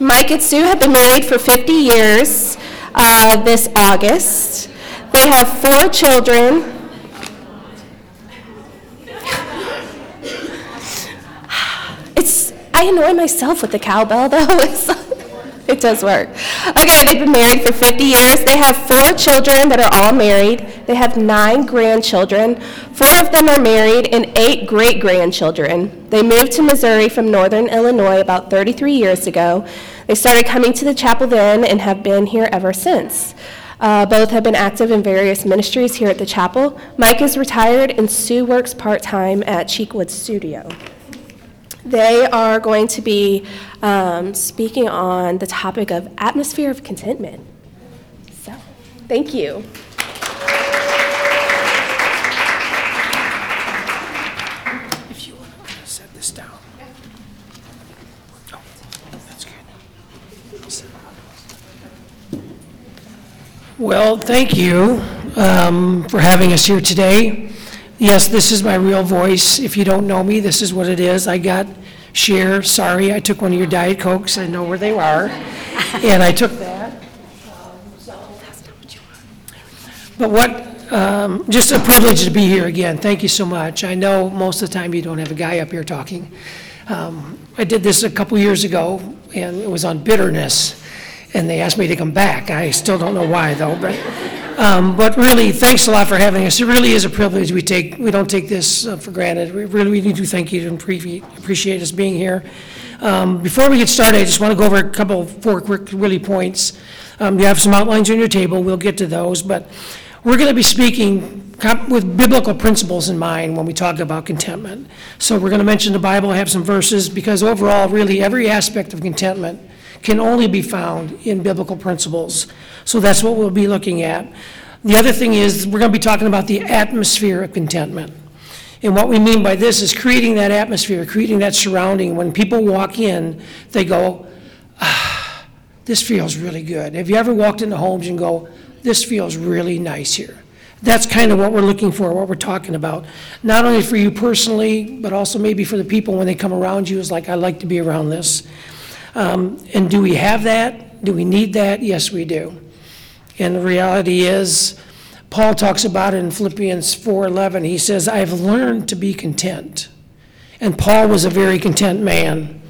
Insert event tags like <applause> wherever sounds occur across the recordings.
Mike and Sue have been married for 50 years uh, this August. They have four children. It's, I annoy myself with the cowbell though. <laughs> It does work. Okay, they've been married for 50 years. They have four children that are all married. They have nine grandchildren. Four of them are married and eight great grandchildren. They moved to Missouri from northern Illinois about 33 years ago. They started coming to the chapel then and have been here ever since. Uh, both have been active in various ministries here at the chapel. Mike is retired and Sue works part time at Cheekwood Studio. They are going to be um, speaking on the topic of atmosphere of contentment. So, thank you. If you want to set this down. Oh, that's good. I'll set it up. Well, thank you um, for having us here today. Yes, this is my real voice. If you don't know me, this is what it is. I got share, sorry, I took one of your Diet Cokes, I know where they are, and I took that. But what, um, just a privilege to be here again. Thank you so much. I know most of the time you don't have a guy up here talking. Um, I did this a couple years ago, and it was on bitterness, and they asked me to come back. I still don't know why, though, but, um, but really, thanks a lot for having us. It really is a privilege. We take, we don't take this uh, for granted. We really, we do thank you and appreciate appreciate us being here. Um, Before we get started, I just want to go over a couple, of four quick, really points. Um, You have some outlines on your table, we'll get to those, but we're going to be speaking with biblical principles in mind when we talk about contentment. So we're going to mention the Bible, have some verses, because overall, really, every aspect of contentment can only be found in biblical principles. So that's what we'll be looking at. The other thing is, we're going to be talking about the atmosphere of contentment. And what we mean by this is creating that atmosphere, creating that surrounding. When people walk in, they go, ah, this feels really good. Have you ever walked into homes and go, this feels really nice here? That's kind of what we're looking for, what we're talking about. Not only for you personally, but also maybe for the people when they come around you, is like, I like to be around this. Um, And do we have that? Do we need that? Yes, we do. And the reality is, Paul talks about it in Philippians 4:11. He says, "I have learned to be content." And Paul was a very content man.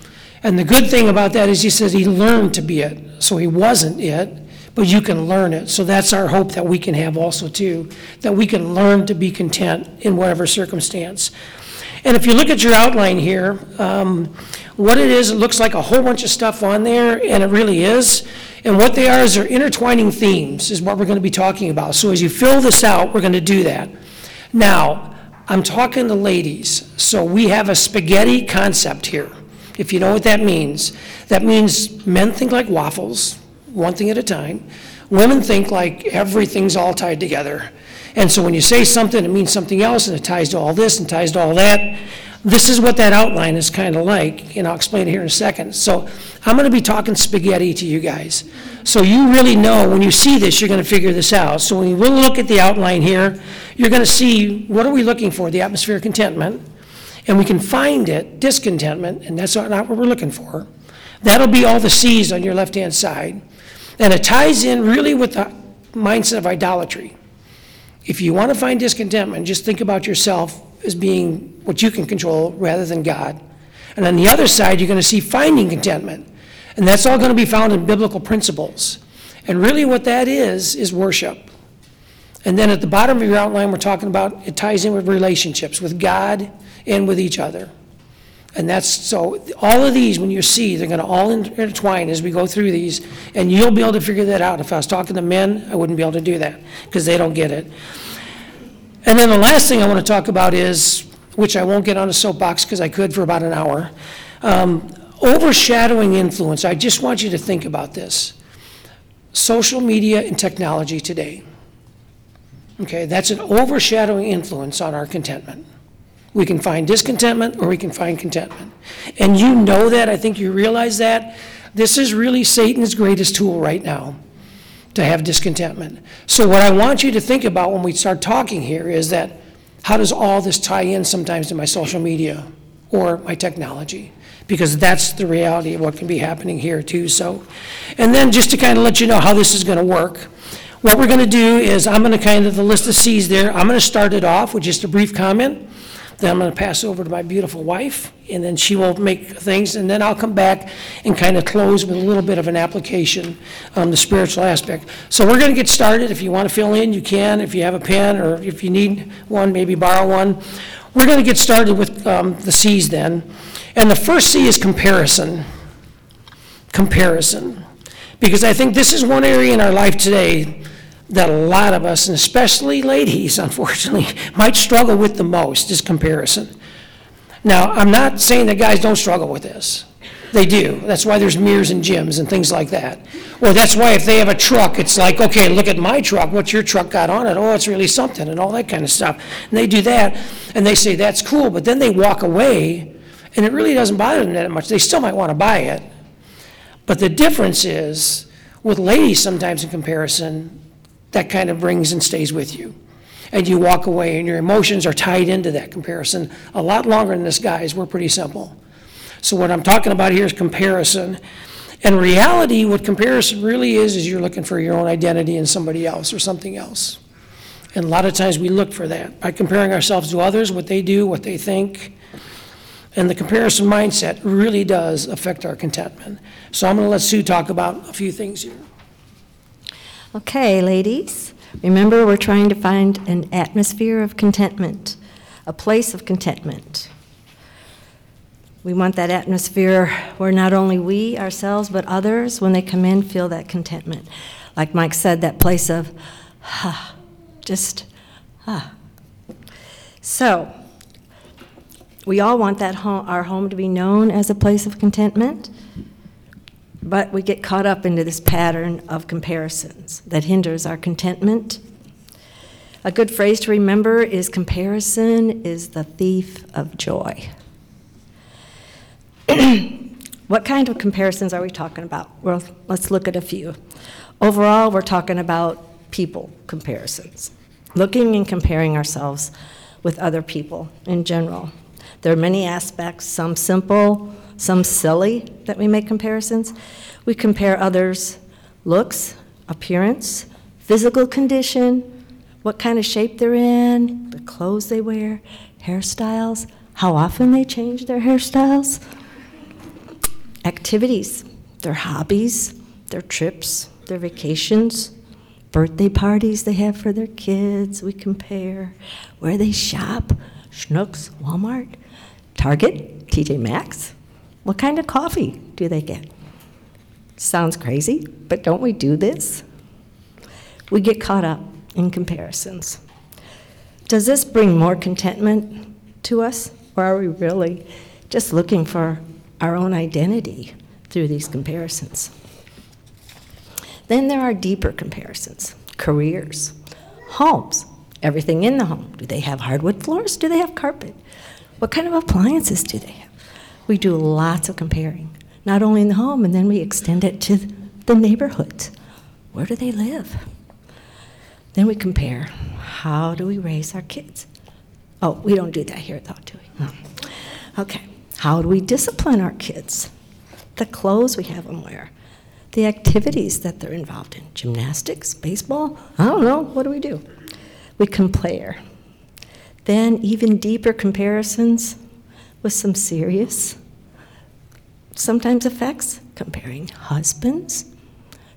And the good thing about that is he says he learned to be it. So he wasn't it, but you can learn it. So that's our hope that we can have also too, that we can learn to be content in whatever circumstance. And if you look at your outline here, um, what it is, it looks like a whole bunch of stuff on there, and it really is. And what they are is they're intertwining themes, is what we're going to be talking about. So as you fill this out, we're going to do that. Now, I'm talking to ladies, so we have a spaghetti concept here. If you know what that means, that means men think like waffles, one thing at a time. Women think like everything's all tied together. And so when you say something, it means something else, and it ties to all this and ties to all that. This is what that outline is kind of like, and I'll explain it here in a second. So I'm going to be talking spaghetti to you guys. So you really know, when you see this, you're going to figure this out. So when you look at the outline here, you're going to see, what are we looking for? The atmosphere of contentment. And we can find it, discontentment, and that's not what we're looking for. That'll be all the C's on your left-hand side. And it ties in really with the mindset of idolatry. If you want to find discontentment, just think about yourself as being what you can control rather than God. And on the other side, you're going to see finding contentment. And that's all going to be found in biblical principles. And really, what that is, is worship. And then at the bottom of your outline, we're talking about it ties in with relationships with God and with each other. And that's, so all of these, when you see, they're going to all intertwine as we go through these, and you'll be able to figure that out. If I was talking to men, I wouldn't be able to do that, because they don't get it. And then the last thing I want to talk about is, which I won't get on a soapbox because I could for about an hour, um, overshadowing influence. I just want you to think about this. Social media and technology today. Okay, that's an overshadowing influence on our contentment. We can find discontentment or we can find contentment. And you know that, I think you realize that. This is really Satan's greatest tool right now to have discontentment. So, what I want you to think about when we start talking here is that how does all this tie in sometimes to my social media or my technology? because that's the reality of what can be happening here too, so. And then just to kind of let you know how this is going to work, what we're going to do is, I'm going to kind of, the list of Cs there, I'm going to start it off with just a brief comment, then I'm going to pass over to my beautiful wife, and then she will make things, and then I'll come back and kind of close with a little bit of an application on the spiritual aspect. So we're going to get started. If you want to fill in, you can. If you have a pen, or if you need one, maybe borrow one. We're going to get started with um, the Cs then. And the first C is comparison. Comparison. Because I think this is one area in our life today that a lot of us, and especially ladies, <laughs> unfortunately, might struggle with the most, is comparison. Now, I'm not saying that guys don't struggle with this. They do. That's why there's mirrors and gyms and things like that. Well, that's why if they have a truck, it's like, okay, look at my truck, what's your truck got on it? Oh, it's really something, and all that kind of stuff. And they do that, and they say, that's cool, but then they walk away, and it really doesn't bother them that much. They still might want to buy it. But the difference is, with ladies sometimes in comparison, that kind of brings and stays with you. And you walk away, and your emotions are tied into that comparison a lot longer than this guy's. We're pretty simple. So what I'm talking about here is comparison. In reality, what comparison really is, is you're looking for your own identity in somebody else or something else. And a lot of times we look for that by comparing ourselves to others, what they do, what they think. And the comparison mindset really does affect our contentment. So I'm going to let Sue talk about a few things here. Okay, ladies, remember we're trying to find an atmosphere of contentment, a place of contentment. We want that atmosphere where not only we ourselves, but others, when they come in, feel that contentment. Like Mike said, that place of, ah, just, ah. So, we all want that home, our home to be known as a place of contentment, but we get caught up into this pattern of comparisons that hinders our contentment. A good phrase to remember is comparison is the thief of joy. <clears throat> what kind of comparisons are we talking about? Well, let's look at a few. Overall, we're talking about people comparisons, looking and comparing ourselves with other people in general. There are many aspects, some simple, some silly, that we make comparisons. We compare others' looks, appearance, physical condition, what kind of shape they're in, the clothes they wear, hairstyles, how often they change their hairstyles activities, their hobbies, their trips, their vacations, birthday parties they have for their kids. We compare where they shop Schnucks, Walmart, Target, TJ Maxx. What kind of coffee do they get? Sounds crazy, but don't we do this? We get caught up in comparisons. Does this bring more contentment to us, or are we really just looking for our own identity through these comparisons. Then there are deeper comparisons careers, homes, everything in the home. Do they have hardwood floors? Do they have carpet? What kind of appliances do they have? We do lots of comparing, not only in the home, and then we extend it to the neighborhoods. Where do they live? Then we compare how do we raise our kids? Oh, we don't do that here, though, do we? No. Okay. How do we discipline our kids? The clothes we have them wear, the activities that they're involved in gymnastics, baseball, I don't know, what do we do? We compare. Then, even deeper comparisons with some serious, sometimes affects comparing husbands,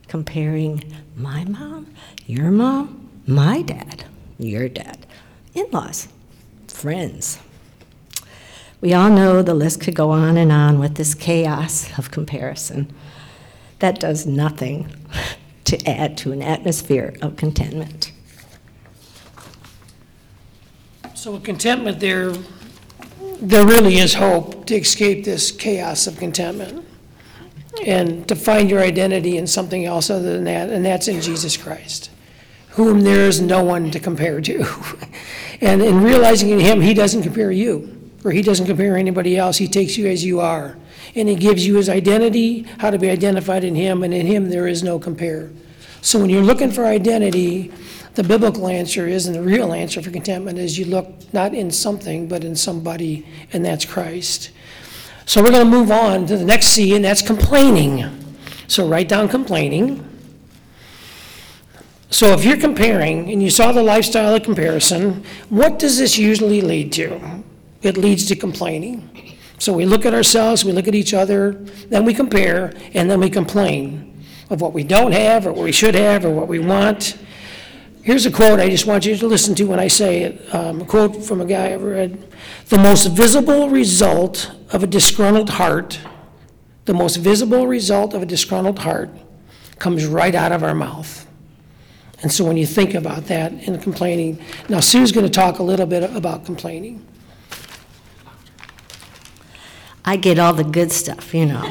comparing my mom, your mom, my dad, your dad, in laws, friends. We all know the list could go on and on with this chaos of comparison. That does nothing <laughs> to add to an atmosphere of contentment. So contentment, there, there really is hope to escape this chaos of contentment and to find your identity in something else other than that, and that's in Jesus Christ, whom there is no one to compare to. <laughs> And in realizing in Him, He doesn't compare you or he doesn't compare anybody else. He takes you as you are. And he gives you his identity, how to be identified in him, and in him there is no compare. So when you're looking for identity, the biblical answer is, and the real answer for contentment is you look not in something, but in somebody, and that's Christ. So we're going to move on to the next C, and that's complaining. So write down complaining. So if you're comparing, and you saw the lifestyle of comparison, what does this usually lead to? It leads to complaining. So we look at ourselves, we look at each other, then we compare, and then we complain of what we don't have, or what we should have, or what we want. Here's a quote I just want you to listen to when I say it. Um, a quote from a guy I read The most visible result of a disgruntled heart, the most visible result of a disgruntled heart comes right out of our mouth. And so when you think about that and complaining, now Sue's going to talk a little bit about complaining. I get all the good stuff, you know. <laughs>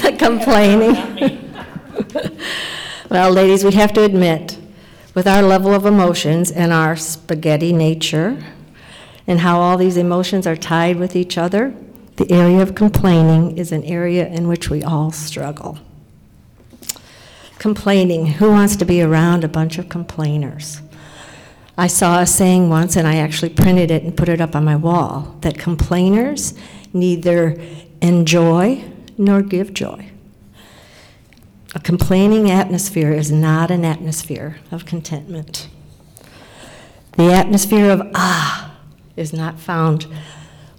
the complaining. Well, ladies, we have to admit, with our level of emotions and our spaghetti nature, and how all these emotions are tied with each other, the area of complaining is an area in which we all struggle. Complaining. Who wants to be around a bunch of complainers? I saw a saying once, and I actually printed it and put it up on my wall, that complainers neither enjoy nor give joy. A complaining atmosphere is not an atmosphere of contentment. The atmosphere of ah is not found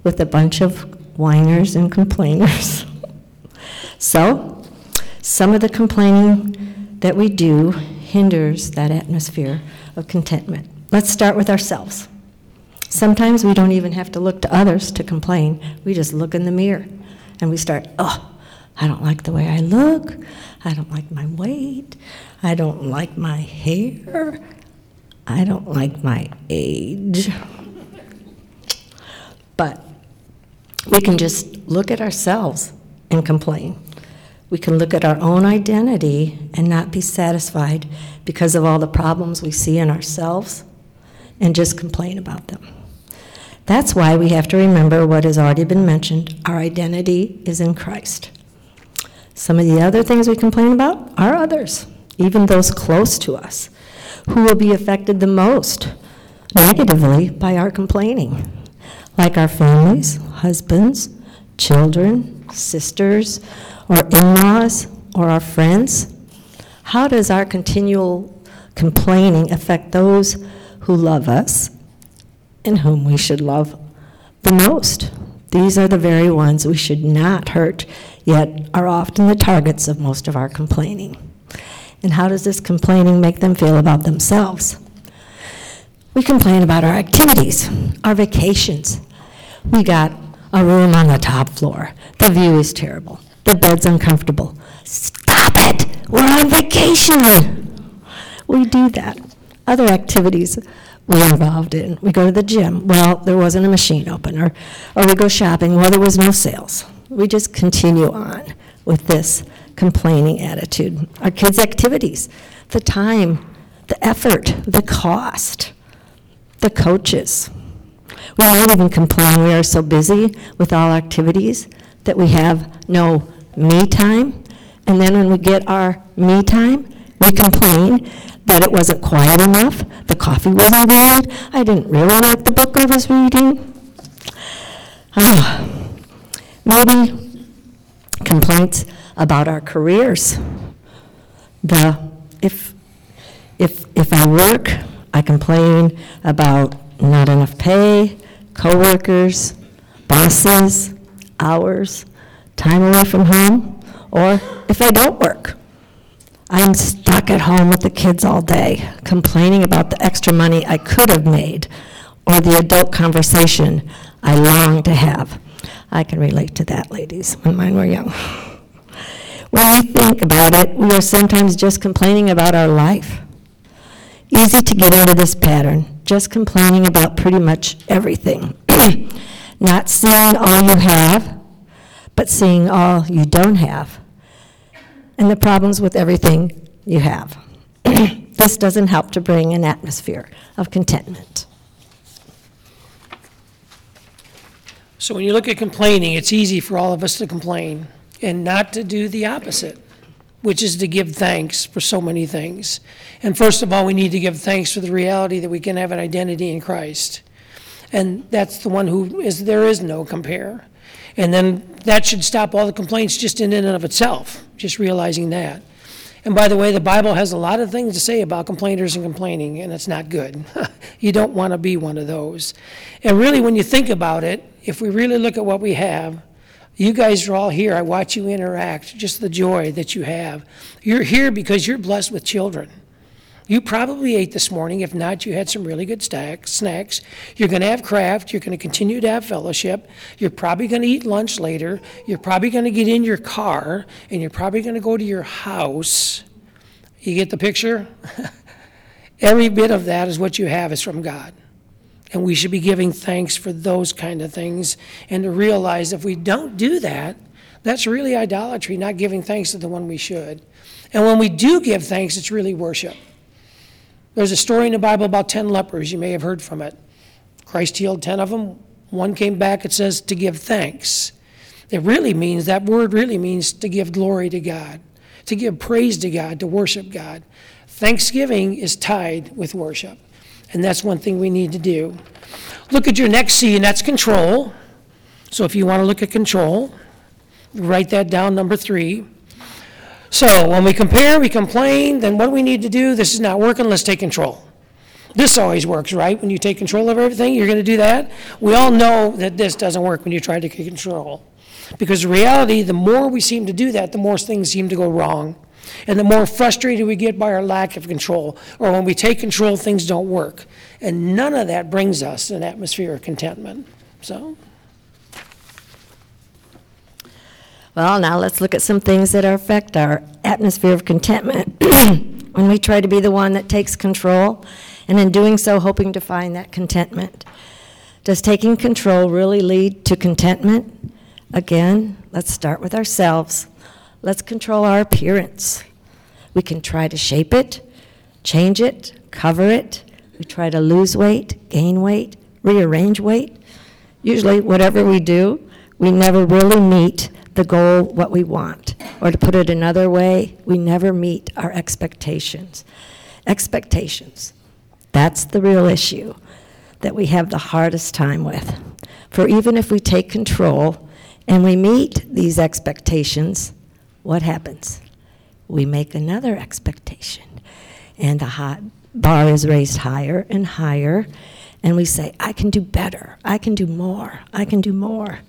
with a bunch of whiners and complainers. <laughs> so, some of the complaining that we do hinders that atmosphere of contentment. Let's start with ourselves. Sometimes we don't even have to look to others to complain. We just look in the mirror and we start, oh, I don't like the way I look. I don't like my weight. I don't like my hair. I don't like my age. But we can just look at ourselves and complain. We can look at our own identity and not be satisfied because of all the problems we see in ourselves and just complain about them. That's why we have to remember what has already been mentioned our identity is in Christ. Some of the other things we complain about are others, even those close to us, who will be affected the most negatively by our complaining, like our families, husbands, children, sisters, or in laws, or our friends. How does our continual complaining affect those who love us and whom we should love the most? These are the very ones we should not hurt, yet are often the targets of most of our complaining. And how does this complaining make them feel about themselves? We complain about our activities, our vacations. We got a room on the top floor. The view is terrible. The bed's uncomfortable. Stop it! We're on vacation! We do that. Other activities we're involved in. We go to the gym. Well, there wasn't a machine open. Or, or we go shopping. Well, there was no sales. We just continue on with this complaining attitude. Our kids' activities, the time, the effort, the cost, the coaches. We might even complain we are so busy with all activities that we have no me time. And then when we get our me time, we complain that it wasn't quiet enough, the coffee wasn't good, I didn't really like the book I was reading. Ah, maybe complaints about our careers. The if if if I work, I complain about not enough pay, coworkers, bosses, hours, time away from home, or if I don't work. I'm stuck at home with the kids all day, complaining about the extra money I could have made, or the adult conversation I long to have. I can relate to that, ladies, when mine were young. When we think about it, we are sometimes just complaining about our life. Easy to get into this pattern, just complaining about pretty much everything. <clears throat> Not seeing all you have, but seeing all you don't have and the problems with everything you have. <clears throat> this doesn't help to bring an atmosphere of contentment. So when you look at complaining, it's easy for all of us to complain and not to do the opposite, which is to give thanks for so many things. And first of all, we need to give thanks for the reality that we can have an identity in Christ. And that's the one who is, there is no compare. And then that should stop all the complaints just in and of itself, just realizing that. And by the way, the Bible has a lot of things to say about complainers and complaining, and it's not good. <laughs> you don't want to be one of those. And really, when you think about it, if we really look at what we have, you guys are all here. I watch you interact, just the joy that you have. You're here because you're blessed with children. You probably ate this morning. If not, you had some really good snacks. You're going to have craft. You're going to continue to have fellowship. You're probably going to eat lunch later. You're probably going to get in your car and you're probably going to go to your house. You get the picture? <laughs> Every bit of that is what you have is from God. And we should be giving thanks for those kind of things and to realize if we don't do that, that's really idolatry, not giving thanks to the one we should. And when we do give thanks, it's really worship. There's a story in the Bible about 10 lepers. You may have heard from it. Christ healed 10 of them. One came back, it says, to give thanks. It really means, that word really means to give glory to God, to give praise to God, to worship God. Thanksgiving is tied with worship. And that's one thing we need to do. Look at your next C, and that's control. So if you want to look at control, write that down, number three. So when we compare, we complain, then what do we need to do? This is not working, let's take control. This always works, right? When you take control of everything, you're going to do that. We all know that this doesn't work when you try to take control. Because in reality, the more we seem to do that, the more things seem to go wrong. And the more frustrated we get by our lack of control, or when we take control, things don't work. And none of that brings us an atmosphere of contentment. So. Well, now let's look at some things that affect our atmosphere of contentment <clears throat> when we try to be the one that takes control, and in doing so, hoping to find that contentment. Does taking control really lead to contentment? Again, let's start with ourselves. Let's control our appearance. We can try to shape it, change it, cover it. We try to lose weight, gain weight, rearrange weight. Usually, whatever we do, we never really meet the goal, what we want. Or to put it another way, we never meet our expectations. Expectations. That's the real issue that we have the hardest time with. For even if we take control and we meet these expectations, what happens? We make another expectation. And the bar is raised higher and higher, and we say, I can do better, I can do more, I can do more.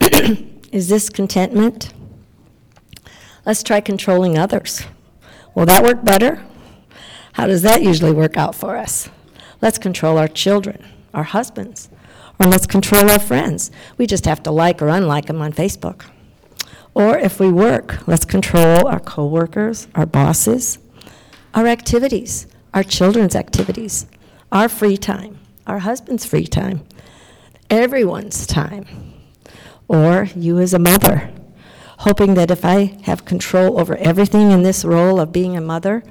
<clears throat> Is this contentment? Let's try controlling others. Will that work better? How does that usually work out for us? Let's control our children, our husbands, or let's control our friends. We just have to like or unlike them on Facebook. Or if we work, let's control our coworkers, our bosses, our activities, our children's activities, our free time, our husband's free time, everyone's time or you as a mother, hoping that if I have control over everything in this role of being a mother,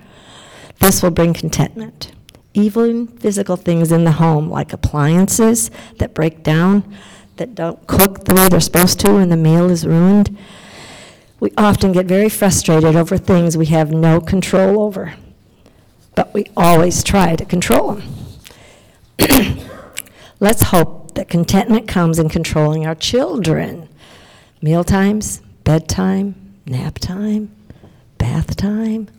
this will bring contentment. Even physical things in the home, like appliances that break down, that don't cook the way they're supposed to, and the meal is ruined. We often get very frustrated over things we have no control over, but we always try to control them. <clears throat> Let's hope that contentment comes in controlling our children. Meal times, bedtime, nap time, bath time,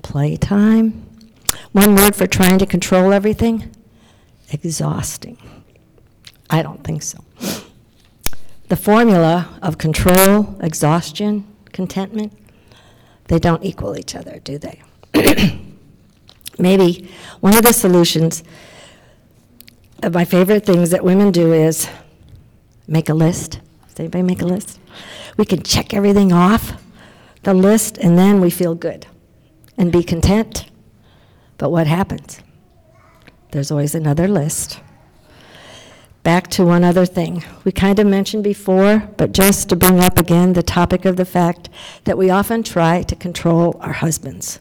playtime. One word for trying to control everything exhausting. I don't think so. The formula of control, exhaustion, contentment, they don't equal each other, do they? <clears throat> Maybe one of the solutions Uh, my favorite things that women do is make a list. Does anybody make a list? We can check everything off the list and then we feel good and be content. But what happens? There's always another list. Back to one other thing. We kind of mentioned before, but just to bring up again the topic of the fact that we often try to control our husbands.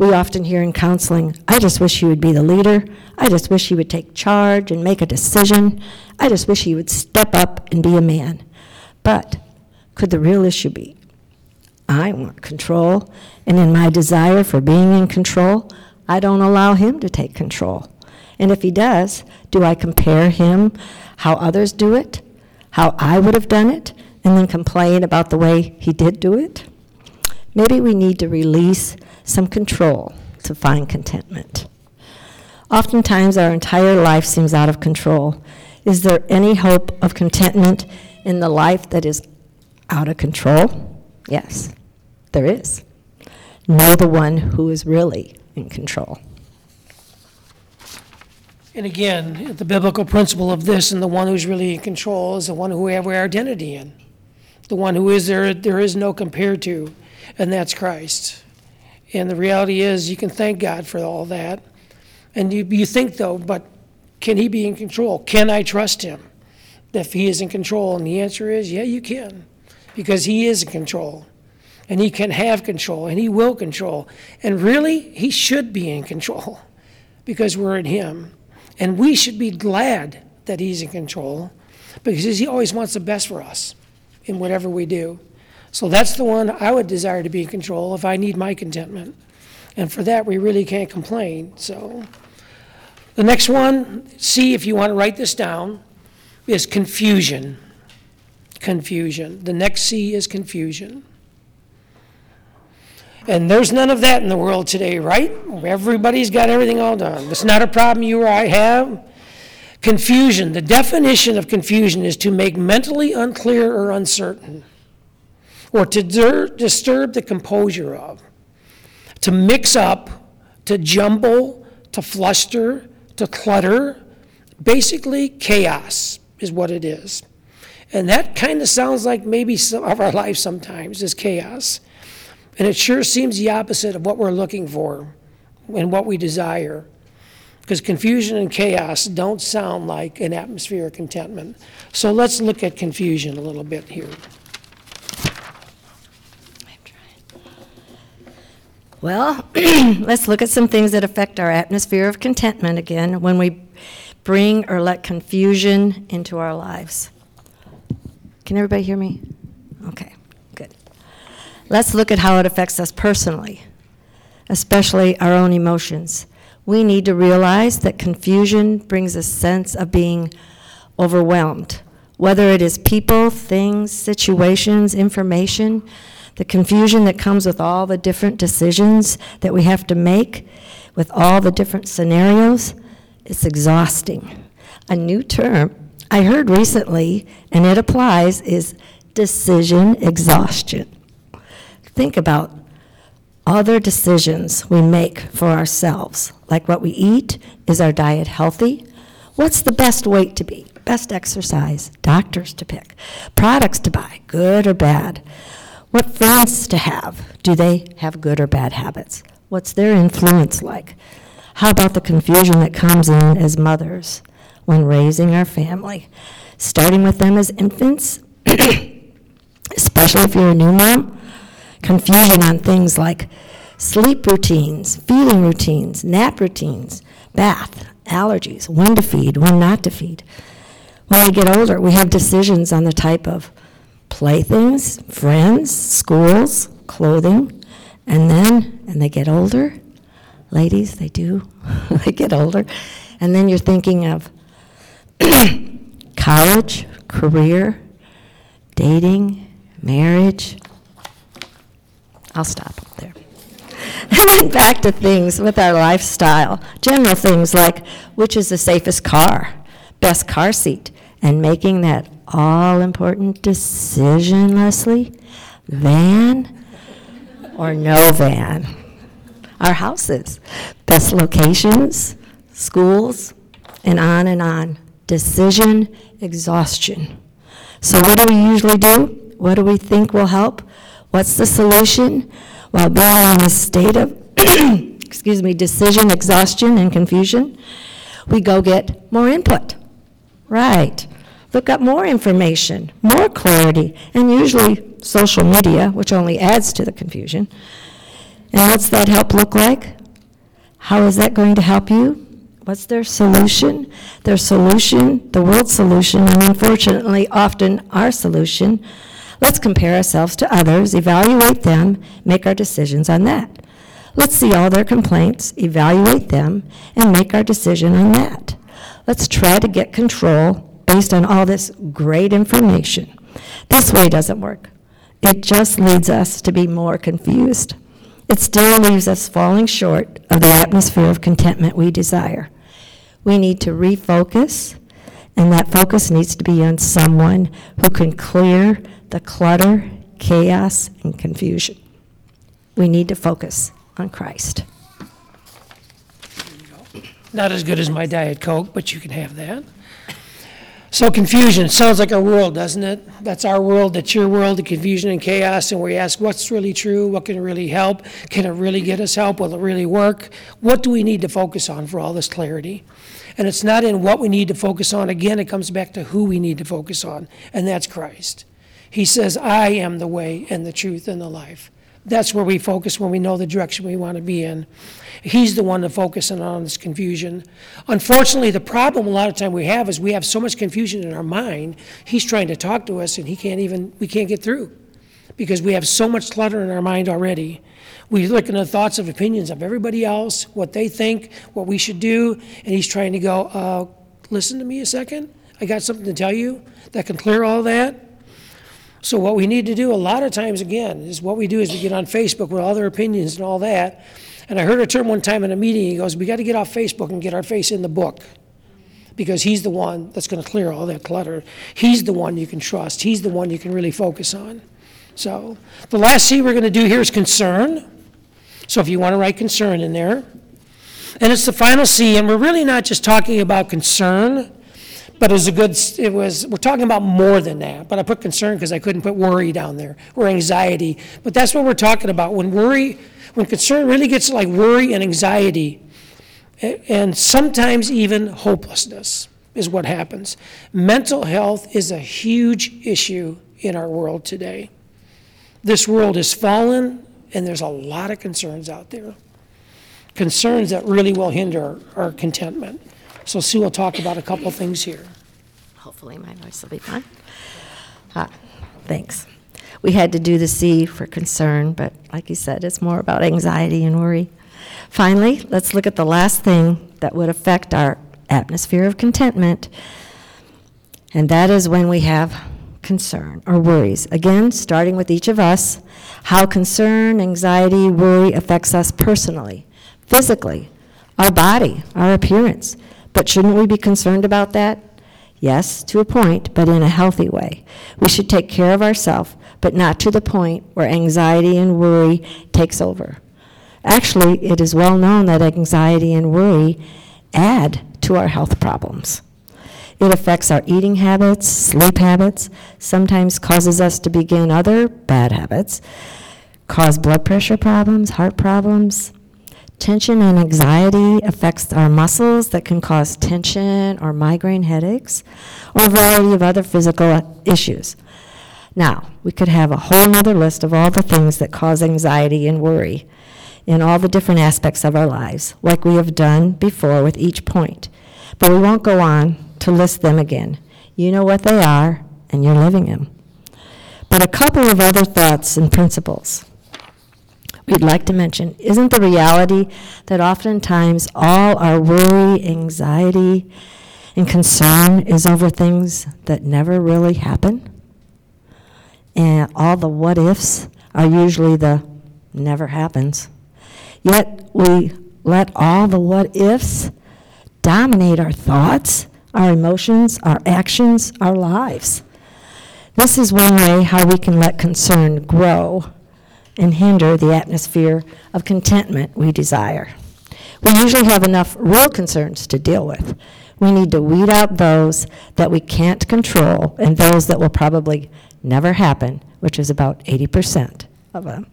We often hear in counseling, I just wish he would be the leader. I just wish he would take charge and make a decision. I just wish he would step up and be a man. But could the real issue be, I want control, and in my desire for being in control, I don't allow him to take control. And if he does, do I compare him how others do it, how I would have done it, and then complain about the way he did do it? Maybe we need to release some control to find contentment. Oftentimes, our entire life seems out of control. Is there any hope of contentment in the life that is out of control? Yes, there is. Know the one who is really in control. And again, the biblical principle of this and the one who's really in control is the one who we have our identity in. The one who is there, there is no compared to, and that's Christ. And the reality is, you can thank God for all that. And you, you think though, but can he be in control? Can I trust him? If he is in control, and the answer is, yeah, you can, because he is in control. And he can have control, and he will control. And really, he should be in control, <laughs> because we're in him. And we should be glad that he's in control, because he always wants the best for us in whatever we do. So that's the one I would desire to be in control if I need my contentment. And for that, we really can't complain, so. The next one, C, if you want to write this down, is confusion. Confusion. The next C is confusion. And there's none of that in the world today, right? Everybody's got everything all done. It's not a problem you or I have. Confusion. The definition of confusion is to make mentally unclear or uncertain, or to dir- disturb the composure of, to mix up, to jumble, to fluster, to clutter. Basically, chaos is what it is. And that kind of sounds like maybe some of our life sometimes is chaos. And it sure seems the opposite of what we're looking for and what we desire. Because confusion and chaos don't sound like an atmosphere of contentment. So let's look at confusion a little bit here. Well, <clears throat> let's look at some things that affect our atmosphere of contentment again when we bring or let confusion into our lives. Can everybody hear me? Okay, good. Let's look at how it affects us personally, especially our own emotions. We need to realize that confusion brings a sense of being overwhelmed, whether it is people, things, situations, information the confusion that comes with all the different decisions that we have to make, with all the different scenarios, it's exhausting. A new term I heard recently, and it applies, is decision exhaustion. Think about other decisions we make for ourselves, like what we eat. Is our diet healthy? What's the best weight to be? Best exercise? Doctors to pick? Products to buy? Good or bad? What friends to have? Do they have good or bad habits? What's their influence like? How about the confusion that comes in as mothers when raising our family? Starting with them as infants, <coughs> especially if you're a new mom, confusion on things like sleep routines, feeding routines, nap routines, bath, allergies, when to feed, when not to feed. When we get older, we have decisions on the type of playthings, friends, schools, clothing, and then, and they get older. Ladies, they do. <laughs> they get older. And then you're thinking of <coughs> college, career, dating, marriage. I'll stop there. <laughs> And then back to things with our lifestyle. General things like which is the safest car, best car seat, and making that all important decision, Leslie? Van or no van? Our houses, best locations, schools, and on and on. Decision exhaustion. So, what do we usually do? What do we think will help? What's the solution? While being in a state of, <clears throat> excuse me, decision exhaustion and confusion, we go get more input. Right look up more information, more clarity, and usually social media, which only adds to the confusion. And what's that help look like? How is that going to help you? What's their solution? Their solution, the world's solution, and unfortunately often our solution. Let's compare ourselves to others, evaluate them, make our decisions on that. Let's see all their complaints, evaluate them, and make our decision on that. Let's try to get control based on all this great information. This way doesn't work. It just leads us to be more confused. It still leaves us falling short of the atmosphere of contentment we desire. We need to refocus, and that focus needs to be on someone who can clear the clutter, chaos, and confusion. We need to focus on Christ. Not as good as my Diet Coke, but you can have that. So confusion, sounds like our world, doesn't it? That's our world, that's your world, the confusion and chaos, and we ask, what's really true? What can really help? Can it really get us help? Will it really work? What do we need to focus on for all this clarity? And it's not in what we need to focus on. Again, it comes back to who we need to focus on, and that's Christ. He says, I am the way and the truth and the life. That's where we focus when we know the direction we want to be in. He's the one to focus in on this confusion. Unfortunately, the problem a lot of time we have is we have so much confusion in our mind. He's trying to talk to us and he can't even, we can't get through because we have so much clutter in our mind already. We look at the thoughts of opinions of everybody else, what they think, what we should do, and he's trying to go, uh, listen to me a second. I got something to tell you that can clear all that. So what we need to do a lot of times, again, is what we do is we get on Facebook with all their opinions and all that. And I heard a term one time in a meeting, he goes, we got to get off Facebook and get our face in the book. Because he's the one that's going to clear all that clutter. He's the one you can trust. He's the one you can really focus on. So the last C we're going to do here is concern. So if you want to write concern in there. And it's the final C, and we're really not just talking about concern, but it was a good, it was, we're talking about more than that. But I put concern because I couldn't put worry down there, or anxiety. But that's what we're talking about. When worry, when concern really gets like worry and anxiety, and sometimes even hopelessness is what happens. Mental health is a huge issue in our world today. This world is fallen, and there's a lot of concerns out there. Concerns that really will hinder our contentment. So Sue will talk about a couple things here. Hopefully, my voice will be fine. Ah, Thanks. We had to do the C for concern, but like you said, it's more about anxiety and worry. Finally, let's look at the last thing that would affect our atmosphere of contentment, and that is when we have concern or worries. Again, starting with each of us, how concern, anxiety, worry affects us personally, physically, our body, our appearance. But shouldn't we be concerned about that? Yes, to a point, but in a healthy way. We should take care of ourselves, but not to the point where anxiety and worry takes over. Actually, it is well known that anxiety and worry add to our health problems. It affects our eating habits, sleep habits, sometimes causes us to begin other bad habits, cause blood pressure problems, heart problems. Tension and anxiety affects our muscles that can cause tension or migraine headaches or a variety of other physical issues. Now, we could have a whole nother list of all the things that cause anxiety and worry in all the different aspects of our lives, like we have done before with each point. But we won't go on to list them again. You know what they are, and you're living them. But a couple of other thoughts and principles we'd like to mention isn't the reality that oftentimes all our worry, anxiety, and concern is over things that never really happen? And all the what ifs are usually the never happens. Yet we let all the what ifs dominate our thoughts, our emotions, our actions, our lives. This is one way how we can let concern grow and hinder the atmosphere of contentment we desire. We usually have enough real concerns to deal with. We need to weed out those that we can't control and those that will probably never happen, which is about 80% of them.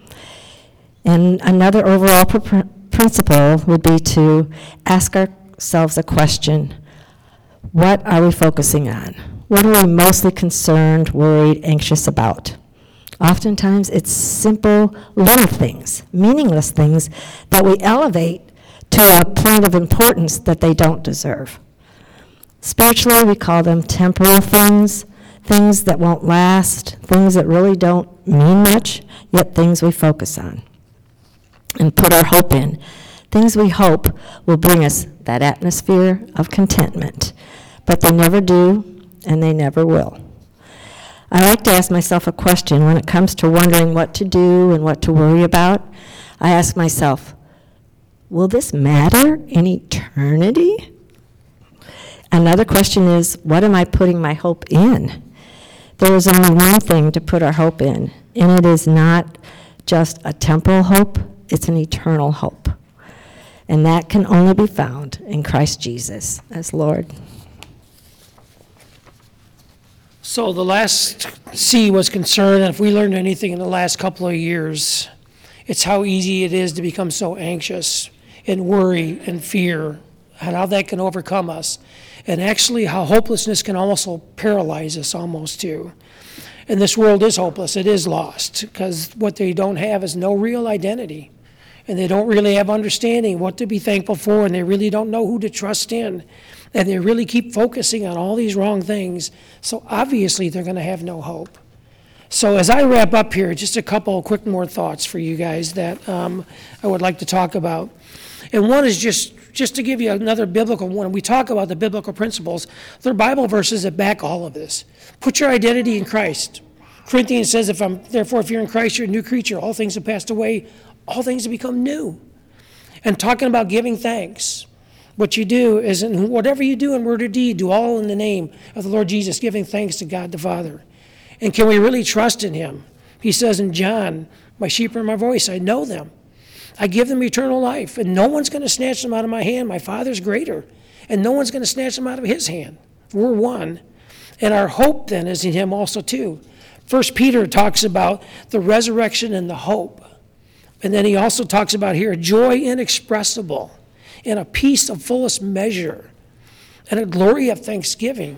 And another overall pr- principle would be to ask ourselves a question What are we focusing on? What are we mostly concerned, worried, anxious about? Oftentimes, it's simple little things, meaningless things that we elevate to a point of importance that they don't deserve. Spiritually, we call them temporal things, things that won't last, things that really don't mean much, yet things we focus on. and put our hope in. Things we hope will bring us that atmosphere of contentment, but they never do, and they never will. I like to ask myself a question when it comes to wondering what to do and what to worry about. I ask myself, will this matter in eternity? Another question is, what am I putting my hope in? There is only one thing to put our hope in, and it is not just a temporal hope, it's an eternal hope. And that can only be found in Christ Jesus as Lord. So the last C was concern, and if we learned anything in the last couple of years, it's how easy it is to become so anxious and worry and fear, and how that can overcome us. And actually, how hopelessness can also paralyze us almost too. And this world is hopeless, it is lost, because what they don't have is no real identity. And they don't really have understanding what to be thankful for, and they really don't know who to trust in. And they really keep focusing on all these wrong things. So obviously, they're going to have no hope. So as I wrap up here, just a couple quick more thoughts for you guys that um, I would like to talk about. And one is just just to give you another biblical one. We talk about the biblical principles. There are Bible verses that back all of this. Put your identity in Christ. Corinthians says, "If I'm therefore if you're in Christ, you're a new creature. All things have passed away; all things have become new." And talking about giving thanks. What you do is, in whatever you do in word or deed, do all in the name of the Lord Jesus, giving thanks to God the Father. And can we really trust in Him? He says in John, My sheep are my voice, I know them. I give them eternal life, and no one's going to snatch them out of my hand. My Father's greater, and no one's going to snatch them out of His hand. We're one. And our hope then is in Him also, too. First Peter talks about the resurrection and the hope. And then he also talks about here joy inexpressible and a peace of fullest measure and a glory of thanksgiving.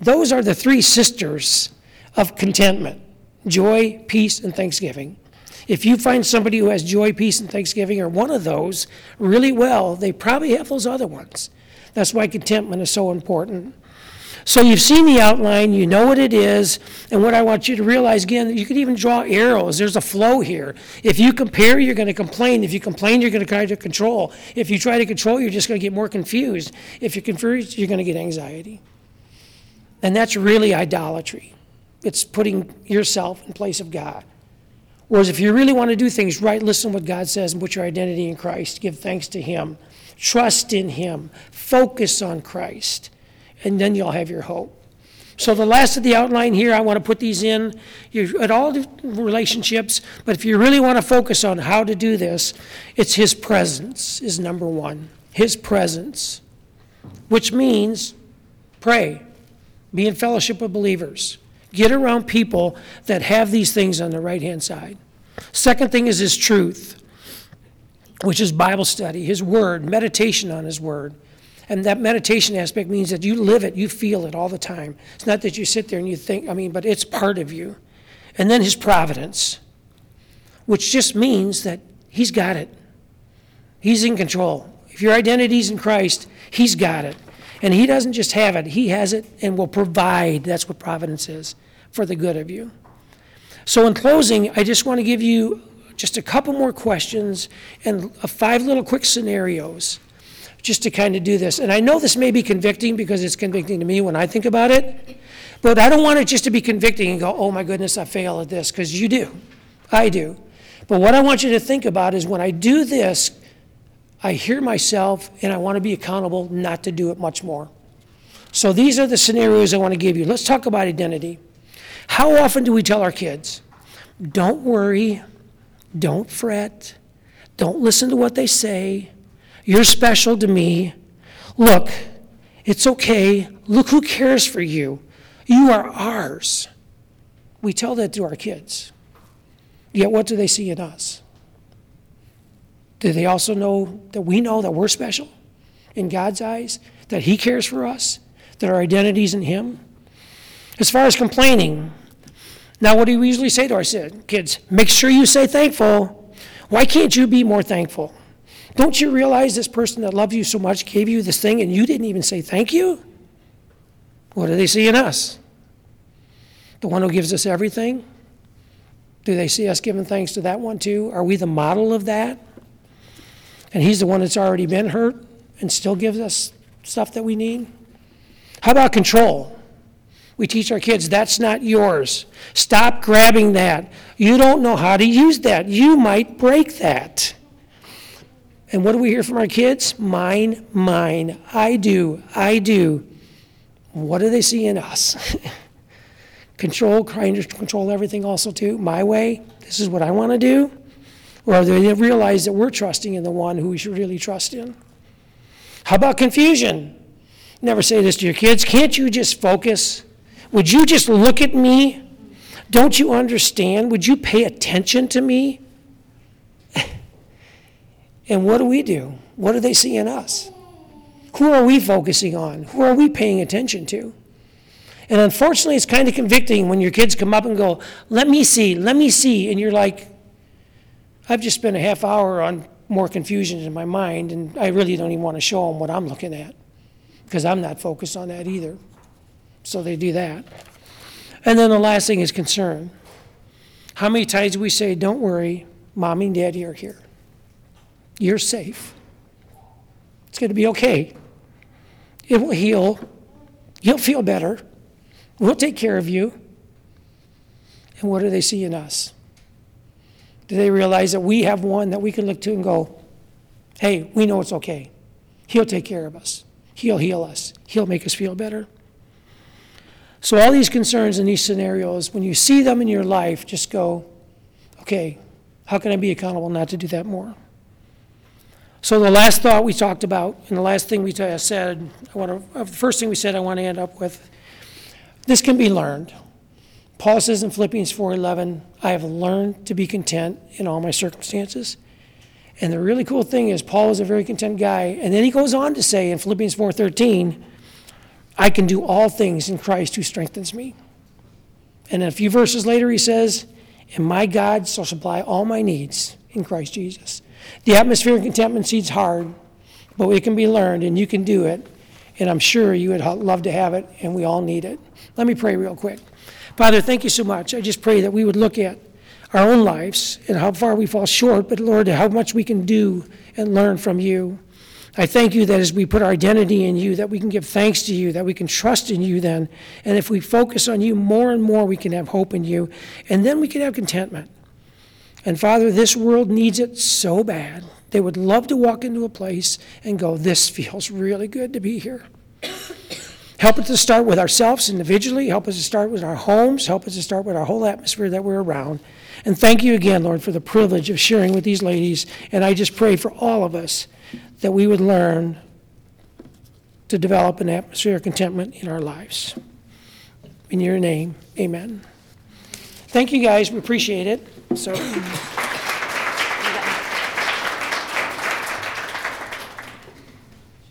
Those are the three sisters of contentment joy, peace, and thanksgiving. If you find somebody who has joy, peace, and thanksgiving, or one of those really well, they probably have those other ones. That's why contentment is so important. So you've seen the outline, you know what it is, and what I want you to realize again, you could even draw arrows. There's a flow here. If you compare, you're going to complain. If you complain, you're going to try to control. If you try to control, you're just going to get more confused. If you're confused, you're going to get anxiety. And that's really idolatry. It's putting yourself in place of God. Whereas if you really want to do things right, listen to what God says and put your identity in Christ. Give thanks to Him. Trust in Him. Focus on Christ and then you'll have your hope. So the last of the outline here, I want to put these in you, at all relationships, but if you really want to focus on how to do this, it's His presence is number one. His presence, which means pray, be in fellowship with believers, get around people that have these things on the right hand side. Second thing is His truth, which is Bible study, His Word, meditation on His Word. And that meditation aspect means that you live it, you feel it all the time. It's not that you sit there and you think, I mean, but it's part of you. And then his providence, which just means that he's got it. He's in control. If your identity's in Christ, he's got it. And he doesn't just have it, he has it and will provide. That's what providence is for the good of you. So, in closing, I just want to give you just a couple more questions and five little quick scenarios just to kind of do this. And I know this may be convicting because it's convicting to me when I think about it, but I don't want it just to be convicting and go, oh my goodness, I fail at this, because you do. I do. But what I want you to think about is when I do this, I hear myself and I want to be accountable not to do it much more. So these are the scenarios I want to give you. Let's talk about identity. How often do we tell our kids, don't worry, don't fret, don't listen to what they say, you're special to me. Look, it's okay. Look who cares for you. You are ours. We tell that to our kids. Yet, what do they see in us? Do they also know that we know that we're special in God's eyes? That He cares for us? That our identity's in Him? As far as complaining, now what do we usually say to our kids? Make sure you say thankful. Why can't you be more thankful? Don't you realize this person that loves you so much gave you this thing and you didn't even say thank you? What do they see in us? The one who gives us everything? Do they see us giving thanks to that one too? Are we the model of that? And he's the one that's already been hurt and still gives us stuff that we need? How about control? We teach our kids, that's not yours. Stop grabbing that. You don't know how to use that. You might break that. And what do we hear from our kids? Mine, mine. I do, I do. What do they see in us? <laughs> control, trying to control everything also too. My way, this is what I want to do. Or they realize that we're trusting in the one who we should really trust in? How about confusion? Never say this to your kids. Can't you just focus? Would you just look at me? Don't you understand? Would you pay attention to me? And what do we do? What do they see in us? Who are we focusing on? Who are we paying attention to? And unfortunately, it's kind of convicting when your kids come up and go, Let me see, let me see. And you're like, I've just spent a half hour on more confusion in my mind, and I really don't even want to show them what I'm looking at because I'm not focused on that either. So they do that. And then the last thing is concern. How many times do we say, Don't worry, mommy and daddy are here? You're safe. It's going to be okay. It will heal. You'll feel better. We'll take care of you. And what do they see in us? Do they realize that we have one that we can look to and go, hey, we know it's okay. He'll take care of us. He'll heal us. He'll make us feel better. So, all these concerns and these scenarios, when you see them in your life, just go, okay, how can I be accountable not to do that more? So, the last thought we talked about, and the last thing we said, I want to, uh, the first thing we said I want to end up with, this can be learned. Paul says in Philippians 4:11, I have learned to be content in all my circumstances. And the really cool thing is Paul is a very content guy, and then he goes on to say in Philippians 4:13, I can do all things in Christ who strengthens me. And a few verses later he says, and my God shall supply all my needs in Christ Jesus. The atmosphere of contentment seed's hard, but it can be learned and you can do it. And I'm sure you would love to have it, and we all need it. Let me pray real quick. Father, thank you so much. I just pray that we would look at our own lives and how far we fall short, but Lord, how much we can do and learn from you. I thank you that as we put our identity in you, that we can give thanks to you, that we can trust in you then. And if we focus on you more and more, we can have hope in you. And then we can have contentment. And Father, this world needs it so bad. They would love to walk into a place and go, This <laughs> feels really good to be here. Help us to start with ourselves individually. Help us to start with our homes. Help us to start with our whole atmosphere that we're around. And thank you again, Lord, for the privilege of sharing with these ladies. And I just pray for all of us that we would learn to develop an atmosphere of contentment in our lives. In your name, amen. Thank you, guys. We appreciate it. So.